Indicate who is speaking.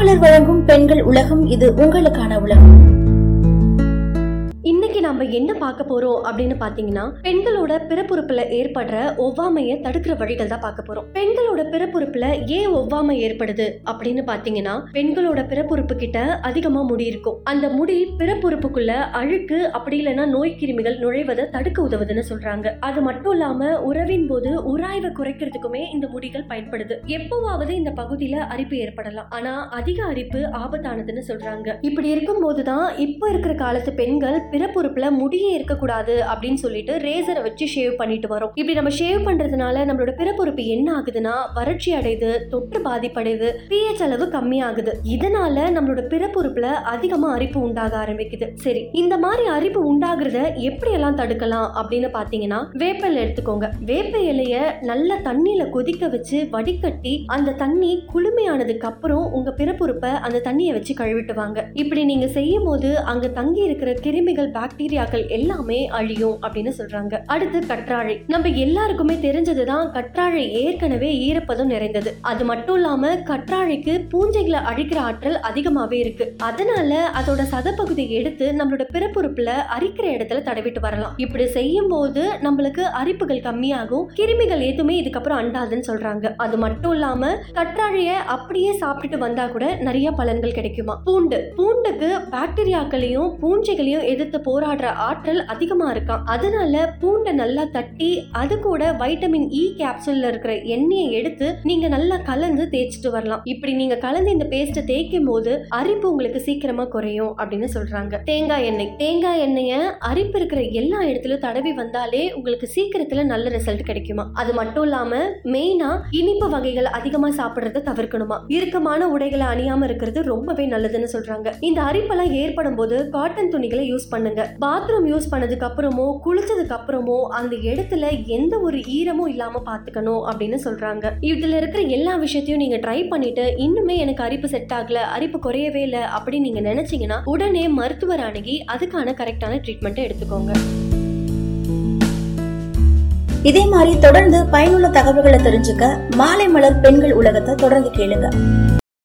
Speaker 1: மாலைமலர் வழங்கும் பெண்கள் உலகம் இது உங்களுக்கான உலகம்.
Speaker 2: நம்ம என்ன பார்க்க போறோம் அப்படின்னு பாத்தீங்கன்னா பெண்களோட பிறப்புறுப்புல ஏற்படுற ஒவ்வாமையை தடுக்கிற வழிகள் தான் பார்க்க போறோம். பெண்களோட பிறப்புறுப்புல ஏன் ஒவ்வாமை ஏற்படுது அப்படின்னு பாத்தீங்கன்னா பெண்களோட பிறப்புறுப்பு கிட்ட அதிகமா முடி இருக்கும். அந்த முடி பிறப்புறுப்புக்குள்ள அழுக்கு அப்படி இல்லைன்னா நோய் கிருமிகள் நுழைவதை தடுக்க உதவுதுன்னு சொல்றாங்க. அது மட்டும் இல்லாம உறவின் போது உராய்வை குறைக்கிறதுக்குமே இந்த முடிகள் பயன்படுது. எப்போவாவது இந்த பகுதியில அரிப்பு ஏற்படலாம். ஆனா அதிக அரிப்பு ஆபத்தானதுன்னு சொல்றாங்க. இப்படி இருக்கும் போதுதான் இப்போ இருக்கிற காலத்து பெண்கள் பிறப்புறுப்புல முடியே இருக்கக்கூடாது அப்படின்னு சொல்லிட்டு ரேசரை வச்சு ஷேவ் பண்ணிட்டு வரோம். இப்படி நம்ம ஷேவ் பண்றதுனால நம்மளோட பிறப்புறுப்பு என்ன ஆகுதுன்னா வறட்சி அடையுது தொற்று பாதிப்படையுது பிஹெச் அளவு கம்மியாகுது. இதனால நம்மளோட பிறப்புறுப்புல அதிகமா அரிப்பு உண்டாக ஆரம்பிக்குது. சரி இந்த மாதிரி அரிப்பு உண்டாகிறத எப்படி எல்லாம் தடுக்கலாம் அப்படின்னு பாத்தீங்கன்னா வேப்பல் எடுத்துக்கோங்க. வேப்ப இலைய நல்ல தண்ணியில கொதிக்க வச்சு வடிகட்டி அந்த தண்ணி குளுமையானதுக்கு அப்புறம் உங்க பிறப்புறுப்பை அந்த தண்ணியை வச்சு கழுவிட்டு வாங்க. இப்படி நீங்க செய்யும் போது அங்க தங்கி இருக்கிற கிருமிகள் பாக்டீரியா பாக்டீரியாக்கள் எல்லாமே அழியும் அப்படின்னு சொல்றாங்க. அடுத்து கற்றாழை. நம்ம எல்லாருக்குமே தெரிஞ்சதுதான் கற்றாழை ஏற்கனவே ஈரப்பதம் நிறைந்தது. அது மட்டும் இல்லாம கற்றாழைக்கு பூஞ்சைகளை அழிக்கிற ஆற்றல் அதிகமாவே இருக்கு. அதனால அதோட சதப்பகுதியை எடுத்து நம்மளோட பிறப்புறுப்புல அரிக்கிற இடத்துல தடவிட்டு வரலாம். இப்படி செய்யும் போது நம்மளுக்கு அரிப்புகள் கம்மியாகும். கிருமிகள் எதுவுமே இதுக்கப்புறம் அண்டாதுன்னு சொல்றாங்க. அது மட்டும் இல்லாம கற்றாழைய அப்படியே சாப்பிட்டுட்டு வந்தா கூட நிறைய பலன்கள் கிடைக்குமா? பூண்டு. பூண்டுக்கு பாக்டீரியாக்களையும் பூஞ்சைகளையும் எதிர்த்து பண்ற ஆற்றல் அதிகமா இருக்காம். அதனால பூண்டை நல்லா தட்டி அது கூட வைட்டமின் இ கேப்சூல்ல இருக்கிற எண்ணெயை எடுத்து நீங்க நல்லா கலந்து தேய்ச்சிட்டு வரலாம். இப்படி நீங்க கலந்து இந்த பேஸ்ட்டை தேய்க்கும் போது அரிப்பு உங்களுக்கு சீக்கிரமா குறையும் அப்படின்னு சொல்றாங்க. தேங்காய் எண்ணெய். தேங்காய் எண்ணெய அரிப்பு இருக்கிற எல்லா இடத்துலயும் தடவி வந்தாலே உங்களுக்கு சீக்கிரத்துல நல்ல ரிசல்ட் கிடைக்குமா? அது மட்டும் இல்லாம மெயினா இனிப்பு வகைகள் அதிகமா சாப்பிடுறத தவிர்க்கணுமா? இறுக்கமான உடைகளை அணியாம இருக்கிறது ரொம்பவே நல்லதுன்னு சொல்றாங்க. இந்த அரிப்பெல்லாம் ஏற்படும் போது காட்டன் துணிகளை யூஸ் பண்ணுங்க. பாத்ரூம் யூஸ் பண்ணதுக்கு அப்புறமோ குளிச்சதுக்கு அப்புறமோ அந்த இடத்துல எந்த ஒரு ஈரமும் இல்லாம பாத்துக்கணும் அப்படின்னு சொல்றாங்க. இதுல இருக்கிற எல்லா விஷயத்தையும் நீங்க ட்ரை பண்ணிட்டு இன்னுமே எனக்கு அரிப்பு செட் ஆகல அரிப்பு குறையவே இல்லை அப்படின்னு நீங்க நினைச்சீங்கன்னா உடனே மருத்துவர் அணுகி அதுக்கான கரெக்டான ட்ரீட்மெண்ட்டை எடுத்துக்கோங்க.
Speaker 1: இதே மாதிரி தொடர்ந்து பயனுள்ள தகவல்களை தெரிஞ்சுக்க மாலை மலர் பெண்கள் உலகத்தை தொடர்ந்து கேளுங்க.